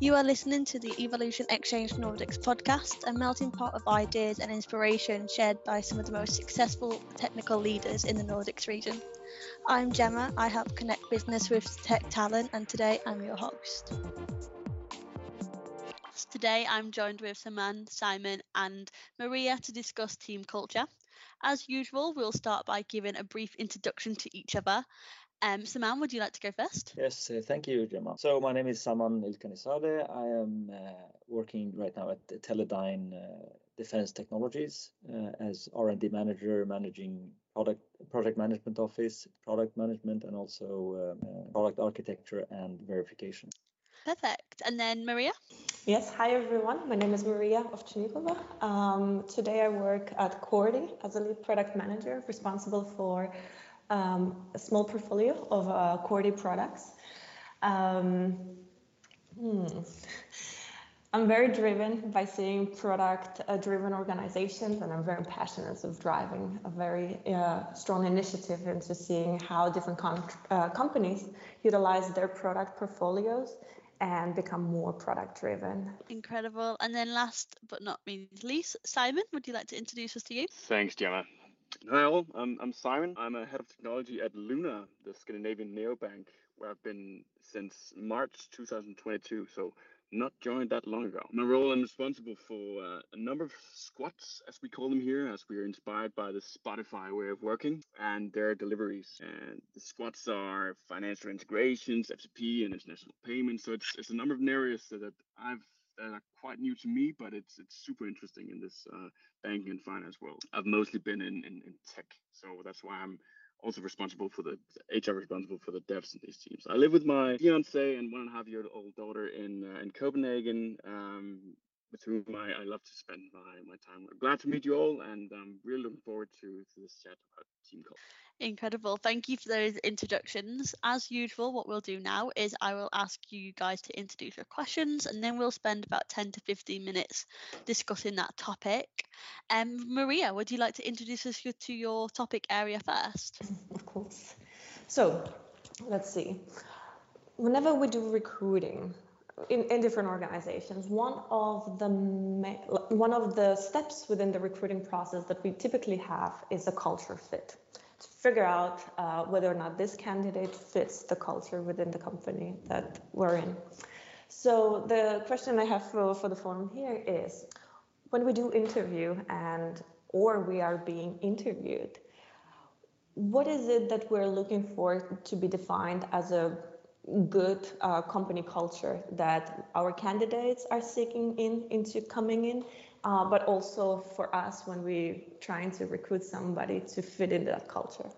You are listening to the Evolution Exchange Nordics podcast, a melting pot of ideas and inspiration shared by some of the most successful technical leaders in the Nordics region. I'm Gemma, I help connect business with tech talent, and today I'm your host. Today I'm joined with Saman, Simon, and Maria to discuss team culture. As usual, we'll start by giving a brief introduction to each other um, Saman, would you like to go first? Yes, uh, thank you, Gemma. So my name is Saman Ilkhanizadeh. I am uh, working right now at Teledyne uh, Defense Technologies uh, as R&D manager, managing product project management office, product management, and also um, uh, product architecture and verification. Perfect. And then Maria? Yes, hi everyone. My name is Maria Ovchinnikova. Um, today I work at Corti as a lead product manager responsible for um, a small portfolio of uh, Corti products. Um, hmm. I'm very driven by seeing product-driven uh, organizations, and I'm very passionate of driving a very uh, strong initiative into seeing how different uh, companies utilize their product portfolios and become more product-driven. Incredible. And then last but not least, Simon, would you like to introduce us to you? Thanks, Gemma. Hi I'm, I'm Simon. I'm a head of technology at Lunar, the Scandinavian neobank, where I've been since March 2022, so not joined that long ago. My role, I'm responsible for uh, a number of squads, as we call them here, as we are inspired by the Spotify way of working and their deliveries. And the squads are financial integrations, FCP, and international payments. So it's, it's a number of areas that I've that are quite new to me, but it's it's super interesting in this uh, banking and finance world. I've mostly been in, in, in tech, so that's why I'm also responsible for the HR responsible for the devs in these teams. I live with my fiance and one and a half year old daughter in uh, in Copenhagen. Um, with whom I, I love to spend my, my time. I'm glad to meet you all, and I'm really looking forward to, to this chat about team culture. Incredible. Thank you for those introductions. As usual, what we'll do now is I will ask you guys to introduce your questions and then we'll spend about 10 to 15 minutes discussing that topic. Um, Maria, would you like to introduce us to your topic area first? Of course. So let's see. Whenever we do recruiting, in, in, different organizations. One of the one of the steps within the recruiting process that we typically have is a culture fit to figure out uh, whether or not this candidate fits the culture within the company that we're in. So the question I have for, for the forum here is, when we do interview and or we are being interviewed, what is it that we're looking for to be defined as a good uh, company culture that our candidates are seeking in into coming in uh, but also for us when we trying to recruit somebody to fit in that culture.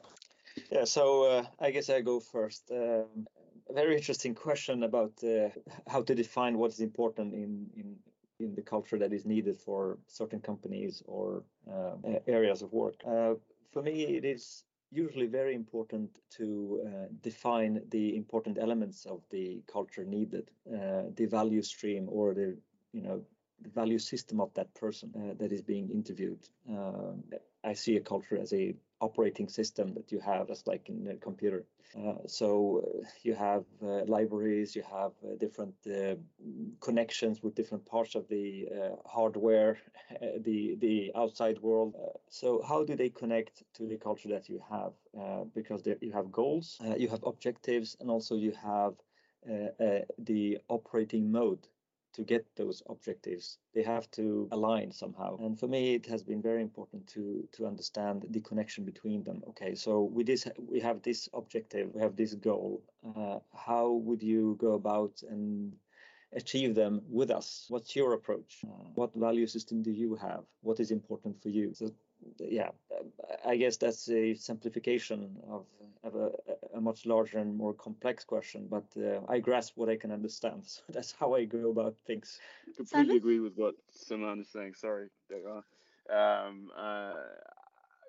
Yeah, so uh, I guess I go first. Um, very interesting question about uh, how to define what is important in, in in the culture that is needed for certain companies or uh, areas of work. Uh, for me, it is usually very important to uh, define the important elements of the culture needed, uh, the value stream or the you know the value system of that person uh, that is being interviewed. Um, I see a culture as a operating system that you have, just like in a computer. Uh, so uh, you have uh, libraries, you have uh, different uh, connections with different parts of the hardware, the the outside world. so how do they connect to the culture that you have? because you have goals, you have objectives, and also you have the operating mode to get those objectives they have to align somehow. And for me it has been very important to to understand the connection between them. Okay so with this we have this objective we have this goal. Uh, how would you go about and achieve them with us? What's your approach? Uh, what value system do you have? What is important for you? So yeah, I guess that's a simplification of, of a, a, much larger and more complex question, but uh, I grasp what I can understand. So that's how I go about things. Completely Simon? agree with what Simon is saying. Sorry, um, uh,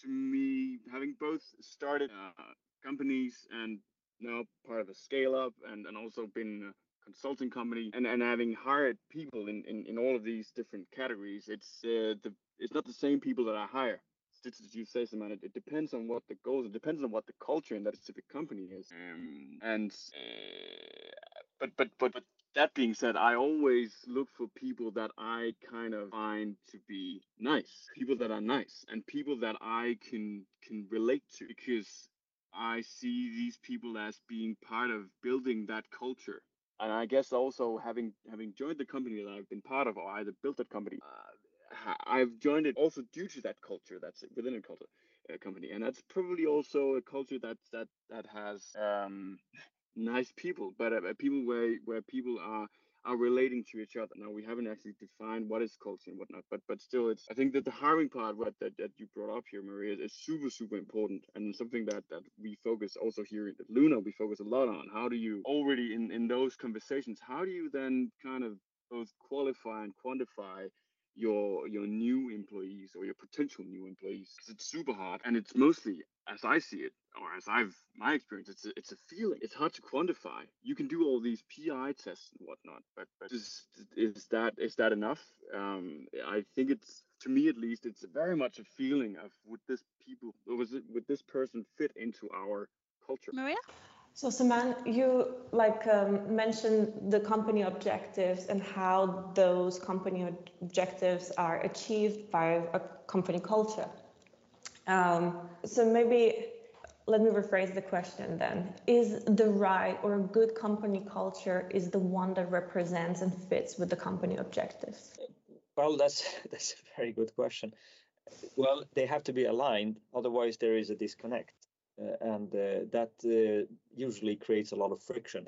to me, having both started uh, companies and now part of a scale up and, and also been a consulting company and, and having hired people in, in, in all of these different categories, it's uh, the it's not the same people that I hire. Just as you say, Saman, it depends on what the goals. It depends on what the culture in that specific company is. Um, and uh, but but but but that being said, I always look for people that I kind of find to be nice, people that are nice, and people that I can can relate to, because I see these people as being part of building that culture. And I guess also having having joined the company that I've been part of, or either built that company, uh, I've joined it also due to that culture that's within a culture uh, company, and that's probably also a culture that that that has um, nice people, but uh, people where where people are are relating to each other. Now we haven't actually defined what is culture and whatnot, but but still, it's I think that the hiring part what that, that you brought up here, Maria, is super super important and something that that we focus also here at Lunar. We focus a lot on how do you already in in those conversations, how do you then kind of both qualify and quantify your your new employees or your potential new employees it's super hard and it's mostly as i see it or as i've my experience it's a, it's a feeling. It's hard to quantify. You can do all these pi tests and whatnot but, but is, is that is that enough? Um, i think it's to me at least it's very much a feeling of would this people was it would this person fit into our culture? Maria so Saman, you like um, mentioned the company objectives and how those company objectives are achieved by a company culture. Um, so maybe let me rephrase the question then. Is the right or a good company culture is the one that represents and fits with the company objectives? Well, that's that's a very good question. Well, they have to be aligned, otherwise there is a disconnect. Uh, and uh, that uh, usually creates a lot of friction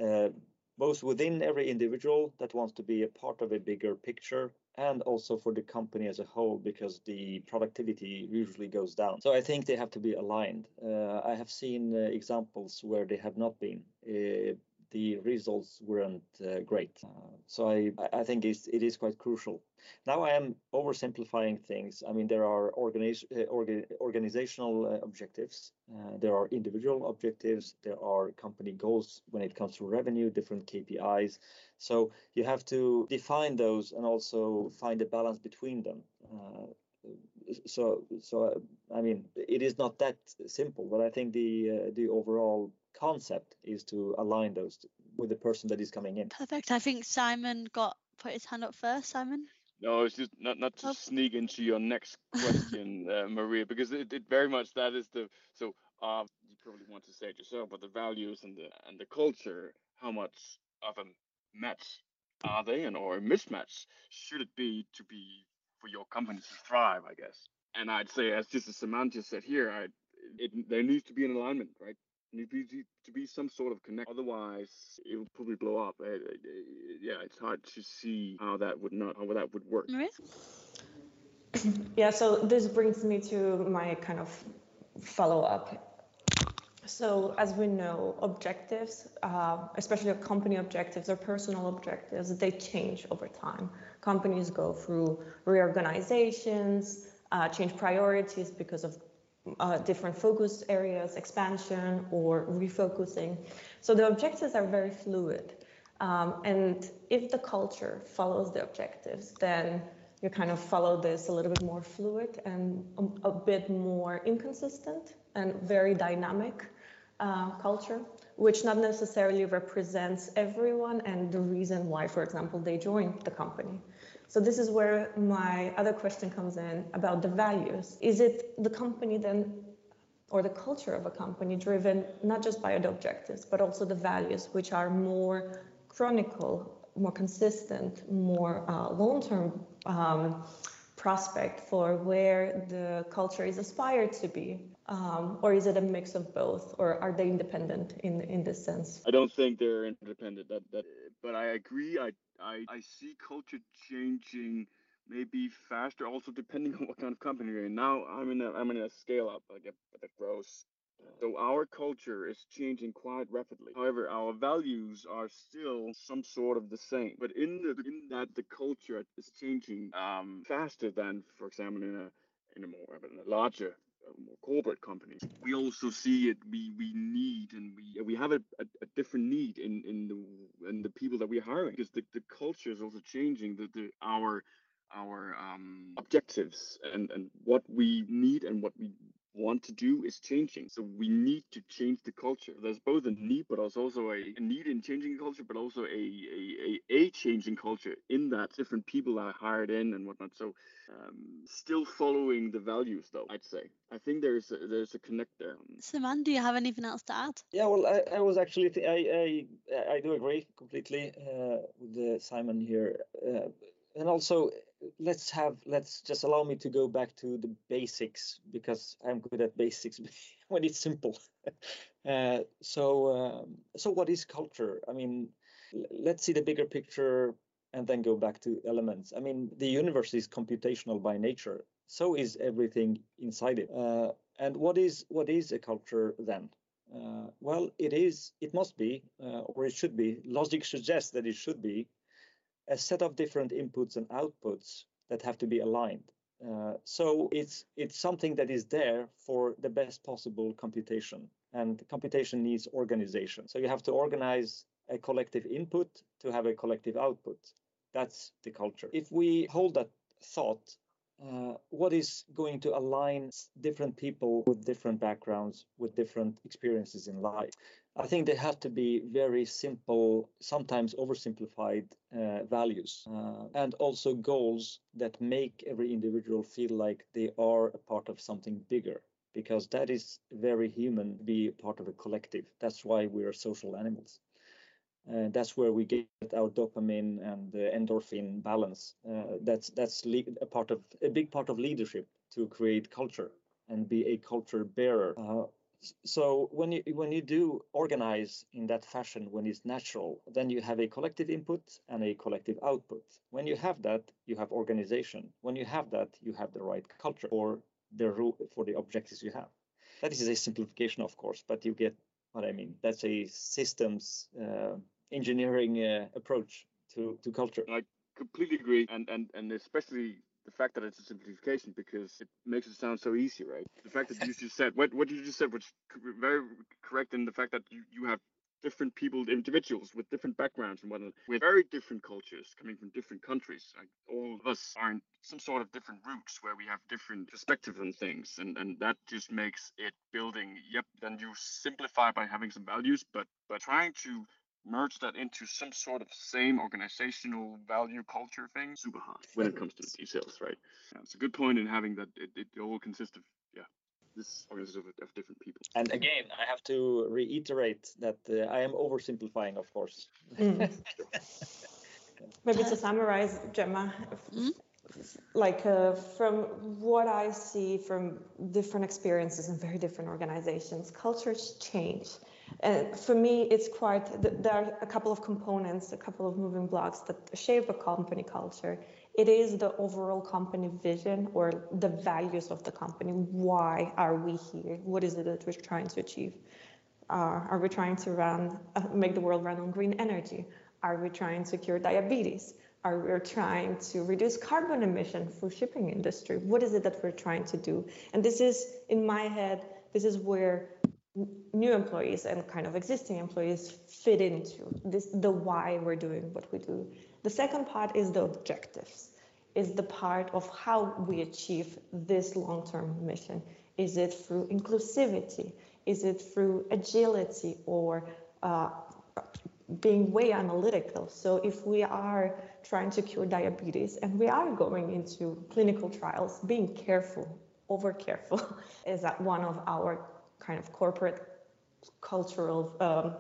both within every individual that wants to be a part of a bigger picture and also for the company as a whole because the productivity usually goes down. So I think they have to be aligned. Uh, I have seen uh, examples where they have not been. Uh, the results weren't uh, great. Uh, so I, I think it's, it is quite crucial. Now I am oversimplifying things. I mean, there are uh, orga- organizational uh, objectives, uh, there are individual objectives, there are company goals when it comes to revenue, different KPIs. So you have to define those and also find a balance between them uh, so so i mean it is not that simple but i think the uh, the overall concept is to align those with the person that is coming in. Perfect. I think Simon got put his hand up first. Simon. No, it's just not not to oh. sneak into your next question, uh, Maria, because it, it very much that is the so uh, you probably want to say it yourself, but the values and the and the culture, how much of a match are they, and or a mismatch should it be to be for your company to thrive, I guess. And I'd say, as just as Saman said here, I it, there needs to be an alignment, right? Need to be some sort of connect. Otherwise, it will probably blow up. Uh, yeah, it's hard to see how that would not how that would work. Maria? Yeah, so this brings me to my kind of follow up. So, as we know, objectives, uh, especially company objectives or personal objectives, they change over time. Companies go through reorganizations, uh, change priorities because of uh, different focus areas, expansion or refocusing. So the objectives are very fluid. Um, and if the culture follows the objectives, then you kind of follow this a little bit more fluid and a, a bit more inconsistent and very dynamic uh, culture, which not necessarily represents everyone and the reason why, for example, they joined the company. So this is where my other question comes in about the values. Is it the company then or the culture of a company driven not just by the objectives but also the values which are more chronicle more consistent more uh, long-term um, prospect for where the culture is aspired to be um, or is it a mix of both or are they independent in in this sense i don't think they're independent that, that but i agree i I, I see culture changing maybe faster, also depending on what kind of company you're in. Now I'm in a I'm in a scale up, like a, that grows. So our culture is changing quite rapidly. However, our values are still some sort of the same. But in the in that the culture is changing um, faster than, for example, in a in a more in a larger more corporate companies. We also see it. We we need and we we have a, a, a, different need in in the in the people that we're hiring because the, the culture is also changing. The, the our our um, objectives and and what we need and what we want to do is changing. So we need to change the culture. There's both a need, but also a, a need in changing culture, but also a, a, a, a changing culture in that different people are hired in and whatnot. So um, still following the values, though, I'd say. I think there's a, there's a connect there. Simon, do you have anything else to add? Yeah, well, I, I was actually, th- I, I, I do agree completely uh, with Simon here. Uh, and also let's have let's just allow me to go back to the basics because i'm good at basics when it's simple. Uh, so um, so what is culture? I mean let's see the bigger picture and then go back to elements. I mean the universe is computational by nature. So is everything inside it. Uh, and what is what is a culture then? Uh, well it is it must be uh, or it should be. Logic suggests that it should be a set of different inputs and outputs that have to be aligned. Uh, so it's it's something that is there for the best possible computation, and computation needs organization. So you have to organize a collective input to have a collective output. That's the culture. If we hold that thought, uh, what is going to align different people with different backgrounds, with different experiences in life? I think they have to be very simple, sometimes oversimplified uh, values, uh, and also goals that make every individual feel like they are a part of something bigger, because that is very human, be a part of a collective. That's why we are social animals. Uh, that's where we get our dopamine and the endorphin balance. Uh, that's that's a part of a big part of leadership to create culture and be a culture bearer. So when you when you do organize in that fashion when it's natural then you have a collective input and a collective output. When you have that you have organization. When you have that you have the right culture for the rule for the objectives you have. That is a simplification of course but you get what i mean. That's a systems uh, engineering uh, approach to to culture. I completely agree and and and especially the fact that it's a simplification because it makes it sound so easy, right? The fact that you just said what what you just said was very correct in the fact that you, you have different people, individuals with different backgrounds and whatnot, with very different cultures coming from different countries. Like all of us are in some sort of different roots where we have different perspectives on things, and and that just makes it building. Yep, then you simplify by having some values, but but trying to merge that into some sort of same organizational value culture thing. Super hard when it comes to the details right? Yeah, it's a good point in having that it, it all consists of yeah this organization of, of, different people. And again i have to reiterate that uh, i am oversimplifying of course. Mm. maybe to summarize gemma mm-hmm. like uh, from what i see from different experiences in very different organizations cultures change and for me, it's quite, there are a couple of components, a couple of moving blocks that shape a company culture. It is the overall company vision or the values of the company. Why are we here? What is it that we're trying to achieve? Uh, are we trying to run, uh, make the world run on green energy? Are we trying to cure diabetes? Are we trying to reduce carbon emission for shipping industry? What is it that we're trying to do? And this is, in my head, this is where new employees and kind of existing employees fit into this the why we're doing what we do. The second part is the objectives is the part of how we achieve this long-term mission. Is it through inclusivity? Is it through agility or uh, being way analytical? So if we are trying to cure diabetes and we are going into clinical trials being careful over careful is that one of our kind of corporate cultural um,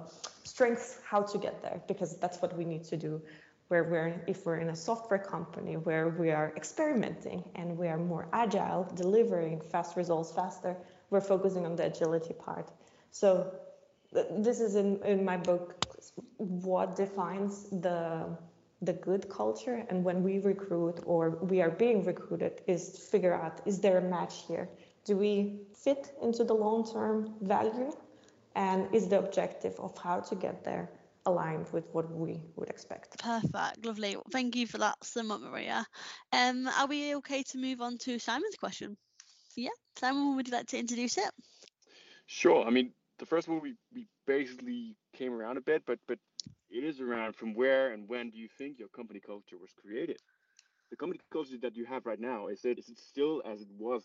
strengths how to get there because that's what we need to do. Where we're if we're in a software company where we are experimenting and we are more agile delivering fast results faster we're focusing on the agility part. So th- this is in, in my book what defines the the good culture and when we recruit or we are being recruited is to figure out is there a match here do we fit into the long-term value? And is the objective of how to get there aligned with what we would expect? Perfect, lovely. Thank you for that sum up, Maria. Um, are we okay to move on to Simon's question? Yeah, Simon, would you like to introduce it? Sure. I mean, the first one we, we basically came around a bit, but but it is around from where and when do you think your company culture was created? The company culture that you have right now is it is it still as it was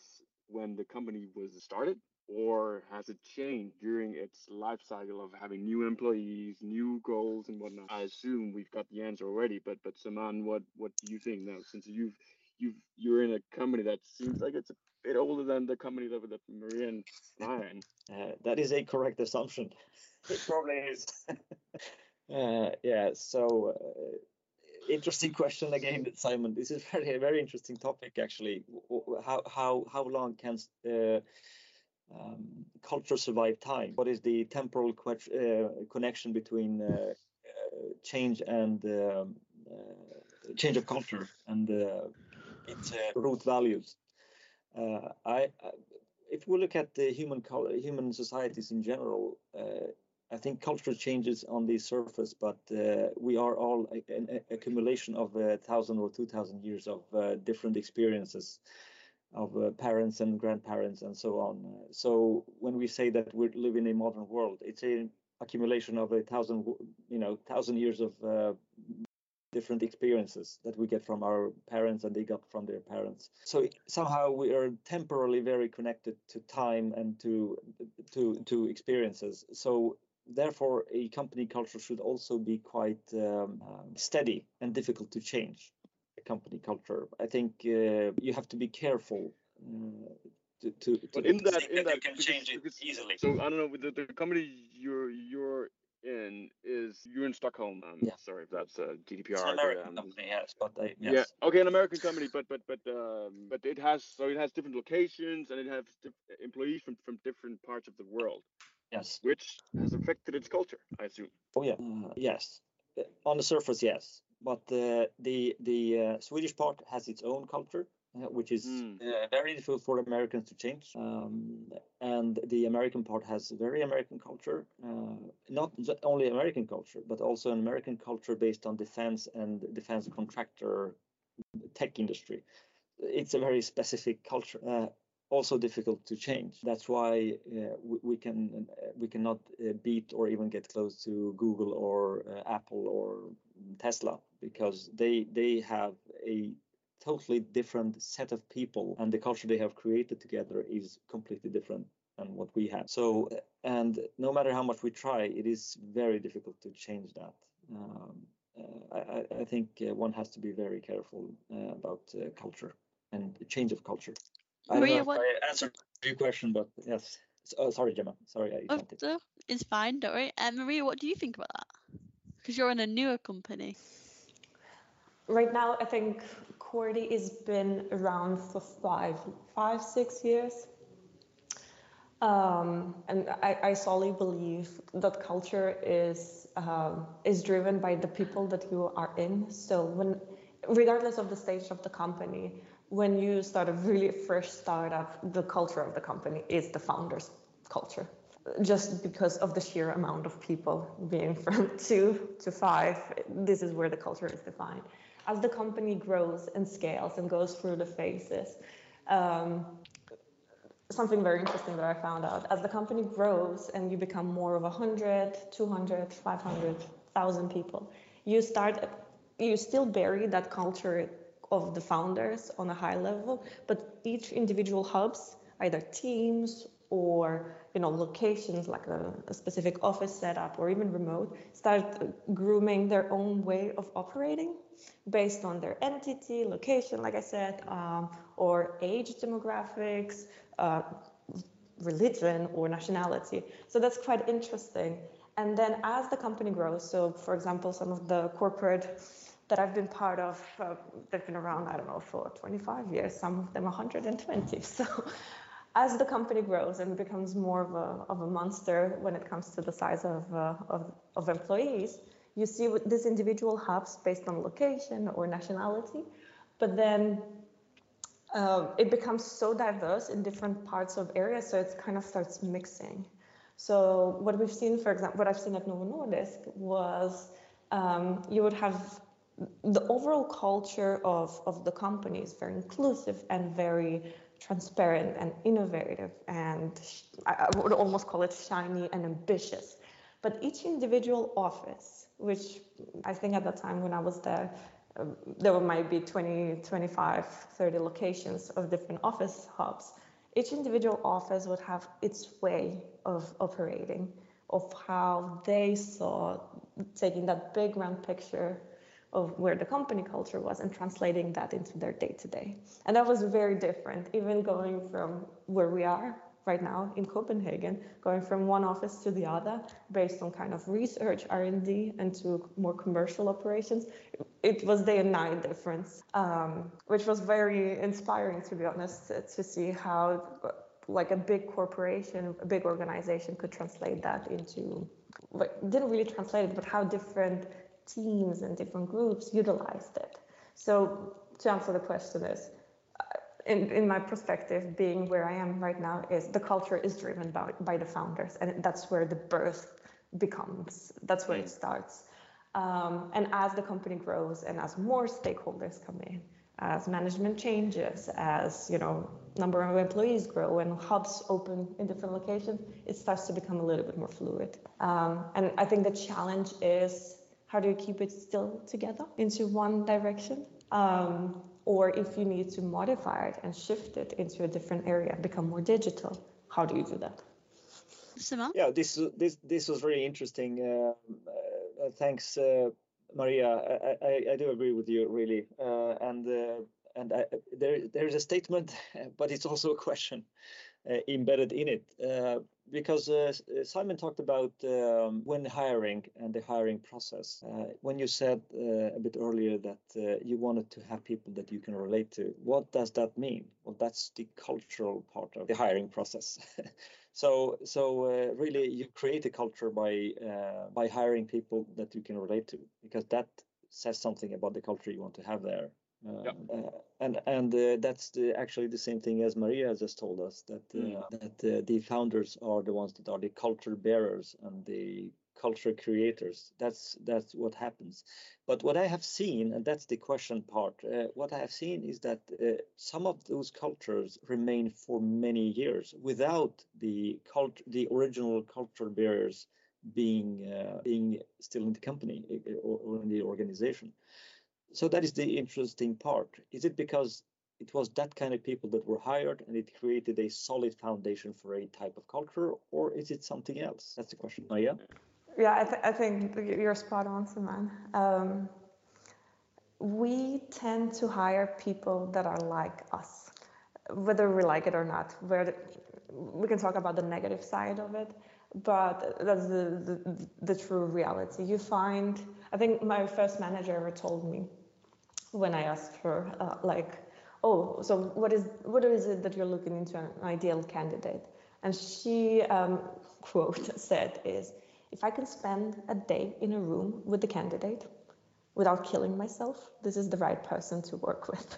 when the company was started, or has it changed during its life cycle of having new employees, new goals, and whatnot? I assume we've got the answer already, but but Saman, what what do you think now? Since you've you've you're in a company that seems like it's a bit older than the company that, that Maria and I. Uh, that is a correct assumption. it probably is. uh, yeah. So. Uh, interesting question again, Simon. This is very very interesting topic actually. How how how long can uh, um, culture survive time? What is the temporal uh, connection between uh, uh change and um, uh, change of culture and uh, its root values? I, I, if we look at the human human societies in general, I think culture changes on the surface, but uh, we are all an accumulation of a thousand or two thousand years of uh, different experiences of uh, parents and grandparents and so on. So when we say that we live in a modern world, it's an accumulation of a thousand, you know, thousand years of uh, different experiences that we get from our parents and they got from their parents. So somehow we are temporarily very connected to time and to to to experiences. So therefore, a company culture should also be quite um, um, steady and difficult to change. A company culture, I think, uh, you have to be careful. Uh, to, to, to but in that, in that, that, you can change it easily. So I don't know the, the company you're you're in is you're in Stockholm. Um, yeah. Sorry if that's a GDPR. It's an American um, company, yes, but yes. yeah, okay, an American company, but but but um, but it has so it has different locations and it has employees from from different parts of the world. Yes. Which has affected its culture, I assume. Oh yeah. Uh, yes. Uh, on the surface, yes. But uh, the the uh, Swedish part has its own culture, uh, which is mm. very difficult for Americans to change. Um, and the American part has very American culture, not only American culture, but also an American culture based on defense and defense contractor tech industry. It's a very specific culture also difficult to change. That's why uh, we, we, can uh, we cannot uh, beat or even get close to Google or uh, Apple or Tesla because they they have a totally different set of people and the culture they have created together is completely different than what we have. So and no matter how much we try, it is very difficult to change that. Um, uh, I, I, think uh, one has to be very careful about culture and change of culture. I Maria, don't know what... I answered your question, but yes. Oh, sorry, Gemma. Sorry, I oh, no, it's fine. Don't worry. Uh, Maria, what do you think about that? Because you're in a newer company. Right now, I think Corti has been around for five, five, six years. Um, and I, I, solely believe that culture is um, is driven by the people that you are in. So when, regardless of the stage of the company, when you start a really fresh startup, the culture of the company is the founder's culture. Just because of the sheer amount of people being from two to five, this is where the culture is defined. As the company grows and scales and goes through the phases, um, something very interesting that I found out as the company grows and you become more of 100, 200, 500, 1,000 people, you start, you still bury that culture of the founders on a high level, but each individual hubs, either teams or you know locations like a, a, specific office setup or even remote, start grooming their own way of operating based on their entity, location, like I said, um, or age demographics, uh, religion, or nationality. So that's quite interesting. And then as the company grows, so for example, some of the corporate that I've been part of, uh, they've been around, I don't know, for 25 years, some of them 120. So as the company grows and becomes more of a, of a monster when it comes to the size of, uh, of, of employees, you see what these individual hubs based on location or nationality, but then um, it becomes so diverse in different parts of areas, so it kind of starts mixing. So what we've seen, for example, what I've seen at Novo Nordisk was um, you would have the overall culture of, of the company is very inclusive and very transparent and innovative and I, I would almost call it shiny and ambitious. But each individual office which i think at the time when i was there um, there might be 20 25 30 locations of different office hubs Each individual office would have its way of operating, of how they saw taking that big round picture of where the company culture was and translating that into their day to day. And that was very different, even going from where we are right now in Copenhagen, going from one office to the other based on kind of research, R&D, and to more commercial operations. It was day and night difference, um, which was very inspiring, to be honest, to see how like a big corporation, a big organization could translate that into, didn't really translate it, but how different teams and different groups utilized it. So to answer the question is, in, in my perspective, being where I am right now, is the culture is driven by, by the founders, and that's where the birth becomes. That's where it mm. starts. Um, and as the company grows, and as more stakeholders come in, as management changes, as you know, number of employees grow, and hubs open in different locations, it starts to become a little bit more fluid. Um, and I think the challenge is how do you keep it still together into one direction? Um, or if you need to modify it and shift it into a different area, become more digital, how do you do that? Simon? Yeah, this this this was very interesting. Uh, uh, thanks, uh, Maria. I, I, I, do agree with you really, uh, and uh, and I, there there is a statement, but it's also a question uh, embedded in it because uh, uh, Simon talked about um, when hiring and the hiring process. Uh, when you said uh, a bit earlier that uh, you wanted to have people that you can relate to, what does that mean? Well, that's the cultural part of the hiring process. so, so uh, really, you create a culture by by hiring people that you can relate to, because that says something about the culture you want to have there. Yeah. Uh, and and uh, that's the, actually the same thing as Maria has just told us that uh, mm. that the founders are the ones that are the culture bearers and the culture creators. That's that's what happens. But what I have seen, and that's the question part, uh, what I have seen is that uh, some of those cultures remain for many years without the cult, the original culture bearers being uh, being still in the company or, or in the organization so that is the interesting part. Is it because it was that kind of people that were hired and it created a solid foundation for a type of culture, or is it something else? That's the question. Oh, yeah. Yeah, I, th- I think you're spot on, Simon. Um, we tend to hire people that are like us, whether we like it or not. Where we can talk about the negative side of it, but that's the, the, the true reality. You find, I think my first manager ever told me when I asked her, uh, like, oh, so what is what is it that you're looking into an ideal candidate? And she um, quote said is, if I can spend a day in a room with the candidate without killing myself, this is the right person to work with.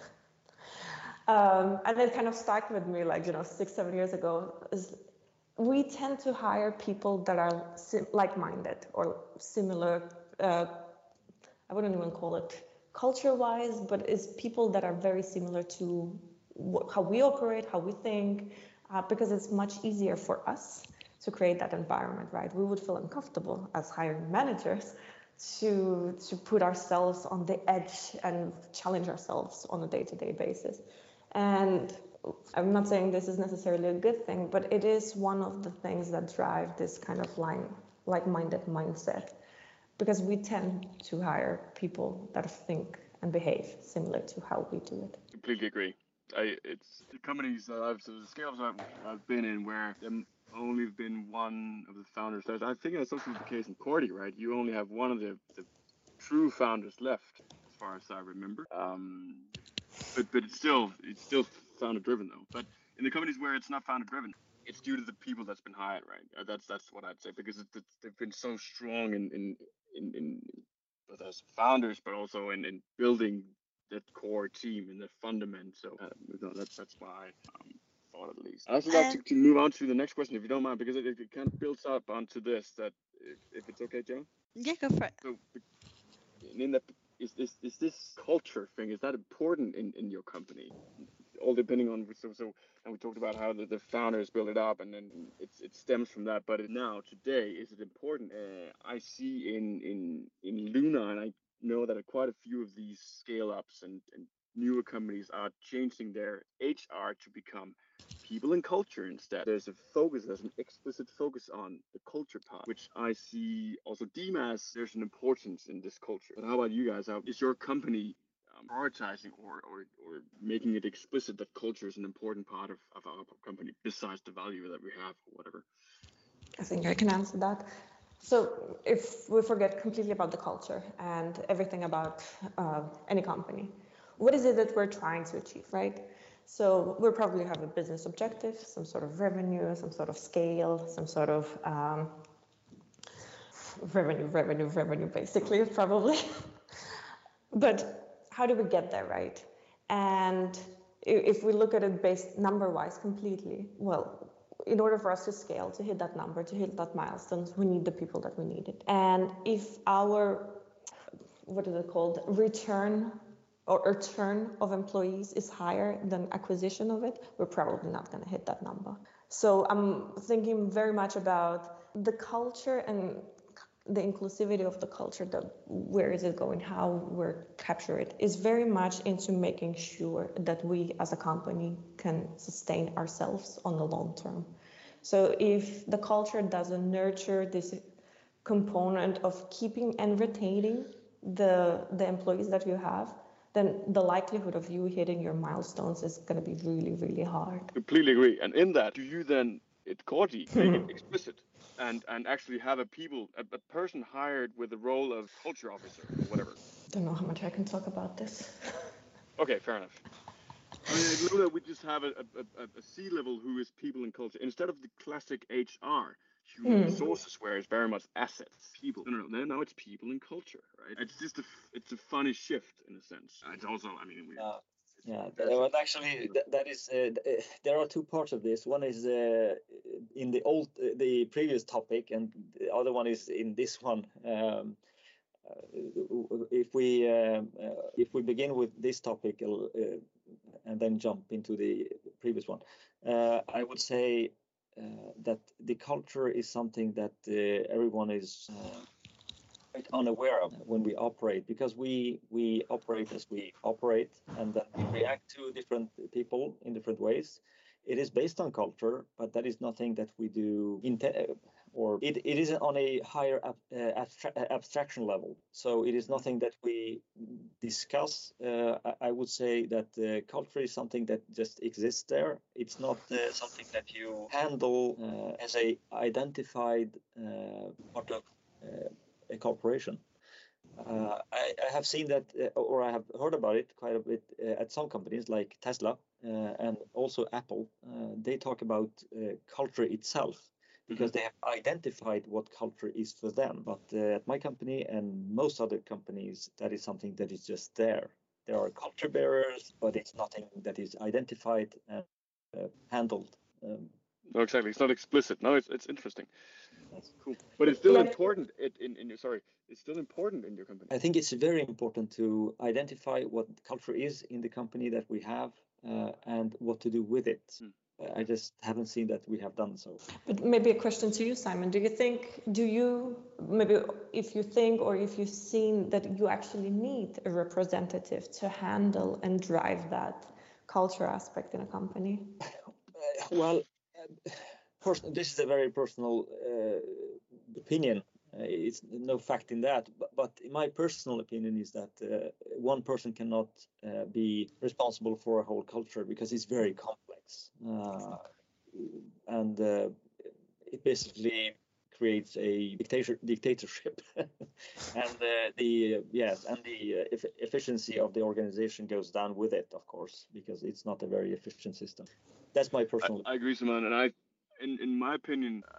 um, and it kind of stuck with me, like you know, six seven years ago. Is we tend to hire people that are sim- like-minded or similar. Uh, I wouldn't even call it culture-wise, but it's people that are very similar to how we operate, how we think, uh, because it's much easier for us to create that environment, right? We would feel uncomfortable as hiring managers to to put ourselves on the edge and challenge ourselves on a day-to-day basis. And I'm not saying this is necessarily a good thing, but it is one of the things that drive this kind of line, like-minded mindset because we tend to hire people that think and behave similar to how we do it. Completely agree. I, it's the companies that I've, so the scales I've, I've been in where there only been one of the founders. I think that's also the case in Corti, right? You only have one of the, the true founders left, as far as I remember. Um, but but it's still it's still founder driven though. But in the companies where it's not founder driven, it's due to the people that's been hired, right? That's that's what I'd say because they've been so strong in in in, in both as founders, but also in, in building that core team and the fundament. So uh, that's that's why um, thought at least. I also like to, to, move on to the next question, if you don't mind, because it, it kind of builds up onto this. That if, if it's okay, Joe. Yeah, go for it. So, in that is this is this culture thing is that important in in your company? All depending on so so and we talked about how the, the founders build it up and then it's, it stems from that but now today is it important uh, i see in in in Lunar and i know that quite a few of these scale ups and, and newer companies are changing their HR to become people and culture instead. There's a focus, there's an explicit focus on the culture part, which I see also deem as there's an importance in this culture. But how about you guys? How is your company um, prioritizing or, or, or making it explicit that culture is an important part of, of our company besides the value that we have or whatever? I think I can answer that. So if we forget completely about the culture and everything about uh, any company, what is it that we're trying to achieve, right? So we'll probably have a business objective, some sort of revenue, some sort of scale, some sort of um, revenue, revenue, revenue, basically, probably. but how do we get there, right? And if we look at it based number wise completely, well, in order for us to scale, to hit that number, to hit that milestones, we need the people that we needed. And if our, what is it called, return or return of employees is higher than acquisition of it, we're probably not going to hit that number. So I'm thinking very much about the culture and the inclusivity of the culture that where is it going how we're capture it is very much into making sure that we as a company can sustain ourselves on the long term so if the culture doesn't nurture this component of keeping and retaining the the employees that you have then the likelihood of you hitting your milestones is going to be really, really hard. Completely agree. And in that, do you then, it Corti, make it explicit and and actually have a people, a, a, person hired with the role of culture officer or whatever? Don't know how much I can talk about this. okay, fair enough. I mean, Lunar, we just have a, a, a C level who is people and culture instead of the classic HR human mm. resources where it's very much assets, people. No, no, no, now it's people and culture, right? It's just a, it's a funny shift in a sense. It's also, I mean, we. Uh, yeah, well, actually, that, that is uh, uh, there are two parts of this. One is uh, in the old, uh, the previous topic, and the other one is in this one. Um, uh, if we um, uh, if we begin with this topic and then jump into the previous one, I would say uh, that the culture is something that uh, everyone is uh, quite unaware of when we operate because we we operate as we operate and then we react to different people in different ways it is based on culture but that is nothing that we do in or it, it is on a higher ab, uh, abstra- abstraction level. So it is nothing that we discuss. Uh, I, I, would say that uh, culture is something that just exists there. It's not uh, something that you handle uh, as a identified uh, part of a corporation. I, I, have seen that, or I have heard about it quite a bit at some companies like Tesla and also Apple. they talk about culture itself because mm-hmm. they have identified what culture is for them. But uh, at my company and most other companies, that is something that is just there. There are culture bearers, but it's nothing that is identified and uh, handled. Um, no, exactly. It's not explicit. No, it's it's interesting. That's cool. But it's still important it, in, in your sorry, it's still important in your company. I think it's very important to identify what culture is in the company that we have uh, and what to do with it. Hmm. I just haven't seen that we have done so. But maybe a question to you, Simon. Do you think, do you, maybe if you think or if you've seen that you actually need a representative to handle and drive that culture aspect in a company? Well, uh, this is a very personal uh, opinion. Uh, it's no fact in that, but, but my personal opinion is that uh, one person cannot uh, be responsible for a whole culture because it's very complex. Uh, and uh, it basically creates a dictator, dictatorship. And the yes and the efficiency of the organization goes down with it of course because it's not a very efficient system. That's my personal i, I agree simon and i in, in my opinion uh,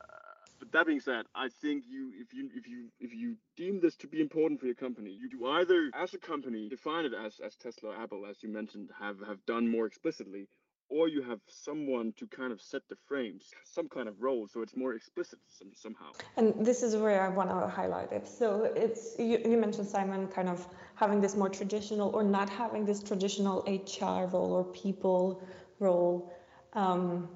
but that being said i think you if you if you if you deem this to be important for your company you do either as a company define it as as tesla apple as you mentioned have have done more explicitly or you have someone to kind of set the frames, some kind of role, so it's more explicit some, somehow. And this is where I want to highlight it. So it's you, you, mentioned Simon kind of having this more traditional or not having this traditional HR role or people role. Um,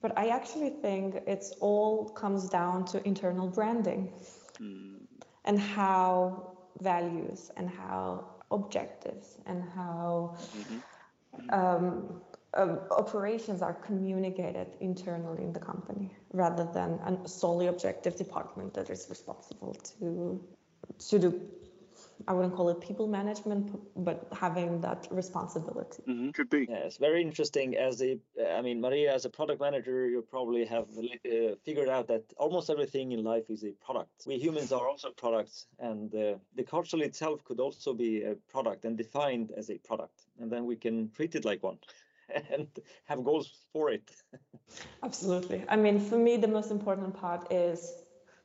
but I actually think it's all comes down to internal branding mm. and how values and how objectives and how mm-hmm. um, uh, operations are communicated internally in the company rather than a solely objective department that is responsible to to do I wouldn't call it people management, but having that responsibility. Mm-hmm. Could be. Yeah, it's very interesting. As a, I mean, Maria, as a product manager, you probably have uh, figured out that almost everything in life is a product. We humans are also products, and uh, the culture itself could also be a product and defined as a product, and then we can treat it like one. and have goals for it. Absolutely. I mean, for me, the most important part is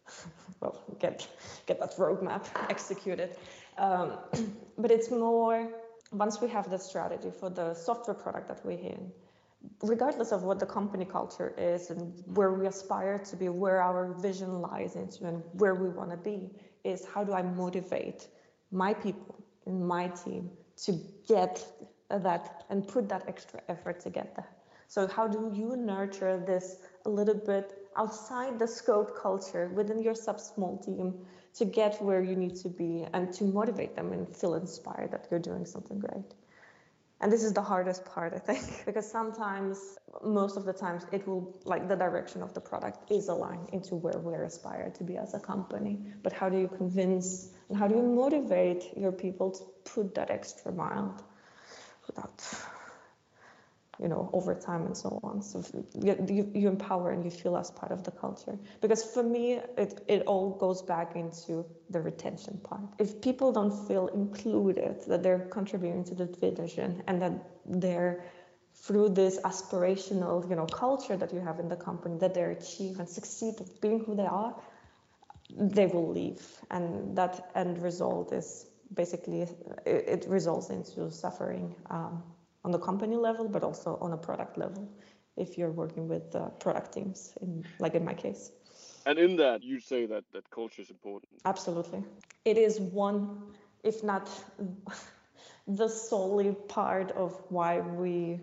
well, get get that roadmap executed. Um, but it's more once we have the strategy for the software product that we're in, regardless of what the company culture is and where we aspire to be, where our vision lies into, and where we want to be, is how do I motivate my people in my team to get that and put that extra effort to get there. So how do you nurture this a little bit outside the scope culture within your sub small team to get where you need to be and to motivate them and feel inspired that you're doing something great. And this is the hardest part, I think, because sometimes, most of the times, it will like the direction of the product is aligned into where we're aspired to be as a company. But how do you convince and how do you motivate your people to put that extra mile without you know over time and so on. So you, you empower and you feel as part of the culture. Because for me it, it all goes back into the retention part. If people don't feel included that they're contributing to the vision and that they're through this aspirational you know culture that you have in the company that they achieve and succeed of being who they are they will leave. And that end result is basically it, it results into suffering um, on the company level, but also on a product level if you're working with uh, product teams, in, like in my case. And in that, you say that that culture is important. Absolutely, it is one, if not the solely part of why we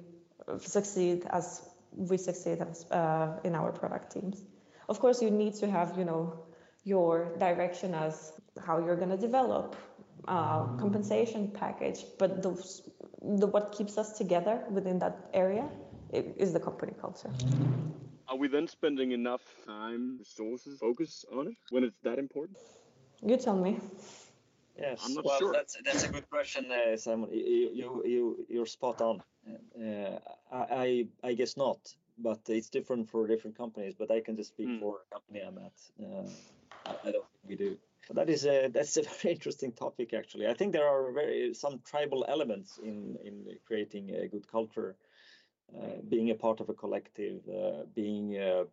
succeed as we succeed as, uh, in our product teams. Of course, you need to have, you know, your direction as how you're going to develop uh, compensation package, but those the what keeps us together within that area is the company culture. Are we then spending enough time, resources, focus on it when it's that important? You tell me. Yes, I'm not well, sure. that's that's a good question, uh, Simon. You you you you're spot on. Uh, I I guess not, but it's different for different companies. But I can just speak mm. for a company I'm at. Uh, I, I don't think we do that is a that's a very interesting topic actually. I think there are very some tribal elements in in creating a good culture, uh, being a part of a collective, uh, being uh,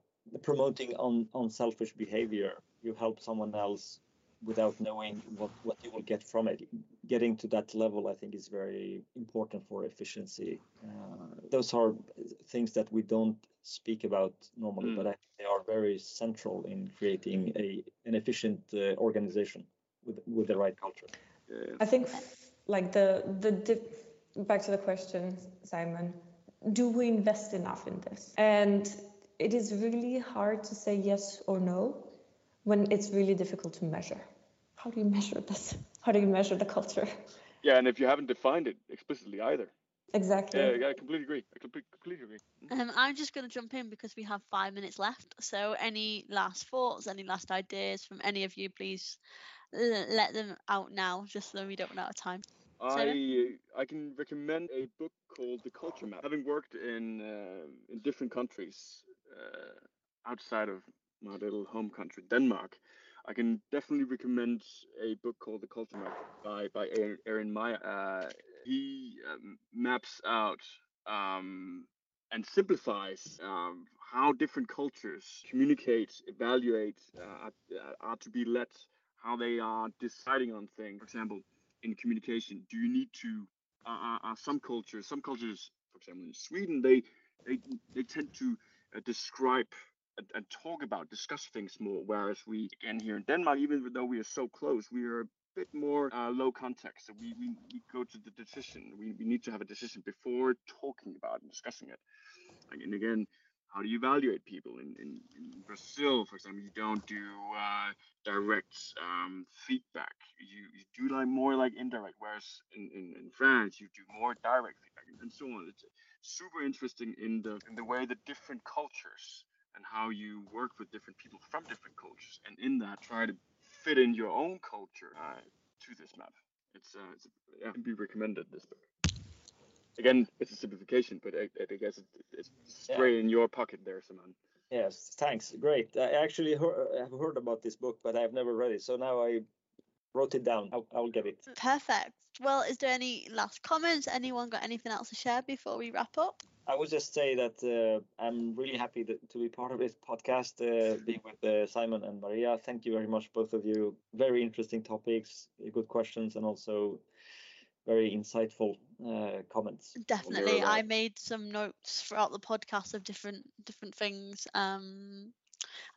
promoting on unselfish behavior. You help someone else without knowing what what you will get from it. Getting to that level, I think, is very important for efficiency. Uh, those are things that we don't speak about normally, mm. but I they are very central in creating a an efficient uh, organization with with the right culture. I think like the the dip, back to the question, Simon, do we invest enough in this? And it is really hard to say yes or no when it's really difficult to measure. How do you measure this? How do you measure the culture? Yeah, and if you haven't defined it explicitly either. Exactly. Yeah, I completely agree. I completely, completely agree. Um, I'm just going to jump in because we have five minutes left. So, any last thoughts, any last ideas from any of you, please let them out now, just so we don't run out of time. I I can recommend a book called The Culture Map. Having worked in uh, in different countries uh, outside of my little home country, Denmark, I can definitely recommend a book called The Culture Map by by Erin Meyer. Uh, he um, maps out um, and simplifies um, how different cultures communicate, evaluate, uh, are to be led, how they are deciding on things. For example, in communication, do you need to? Uh, uh, some cultures, some cultures, for example, in Sweden, they they they tend to uh, describe and, and, talk about, discuss things more. Whereas we, again, here in Denmark, even though we are so close, we are a bit more uh, low context. So we, we, we go to the decision. We, we need to have a decision before talking about and discussing it. And again, how do you evaluate people in, in, in Brazil, for example? You don't do uh, direct um, feedback. You, you do like more like indirect, whereas in, in, in France you do more direct feedback and so on. It's super interesting in the in the way that different cultures and how you work with different people from different cultures, and in that try to fit in your own culture uh, to this map. It's, uh, it's yeah, can be recommended this book again, it's a simplification, but I, I guess it's straight yeah. in your pocket there, Simon. Yes, thanks. Great. I actually heard, have heard about this book, but I've never read it. So now I wrote it down. I'll, I'll get it. Perfect. Well, is there any last comments? Anyone got anything else to share before we wrap up? I would just say that uh, I'm really happy that, to be part of this podcast, uh, being with uh, Simon and Maria. Thank you very much, both of you. Very interesting topics, good questions, and also very insightful uh, comments. Definitely, I made some notes throughout the podcast of different different things. Um,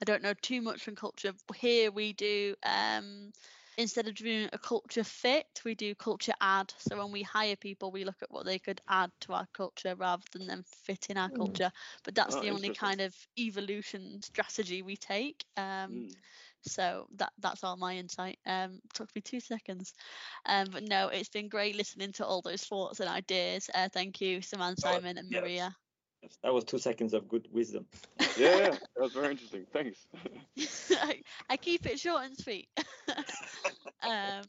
I don't know too much from culture. Here we do um, instead of doing a culture fit, we do culture add. So when we hire people, we look at what they could add to our culture rather than them fit in our mm. culture. But that's oh, the only kind of evolution strategy we take. Um, mm. So that that's all my insight. Um, took me two seconds, um, but no, it's been great listening to all those thoughts and ideas. Uh, thank you, Saman, oh, Simon, and yes. Maria. Yes, that was two seconds of good wisdom. yeah, that was very interesting. Thanks. I, I, keep it short and sweet. um,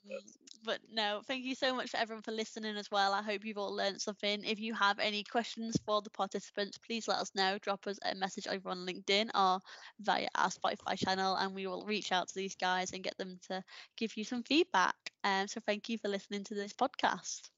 but no, thank you so much for everyone for listening as well. I hope you've all learned something. If you have any questions for the participants, please let us know. Drop us a message over on LinkedIn or via our Spotify channel, and we will reach out to these guys and get them to give you some feedback. Um, so thank you for listening to this podcast.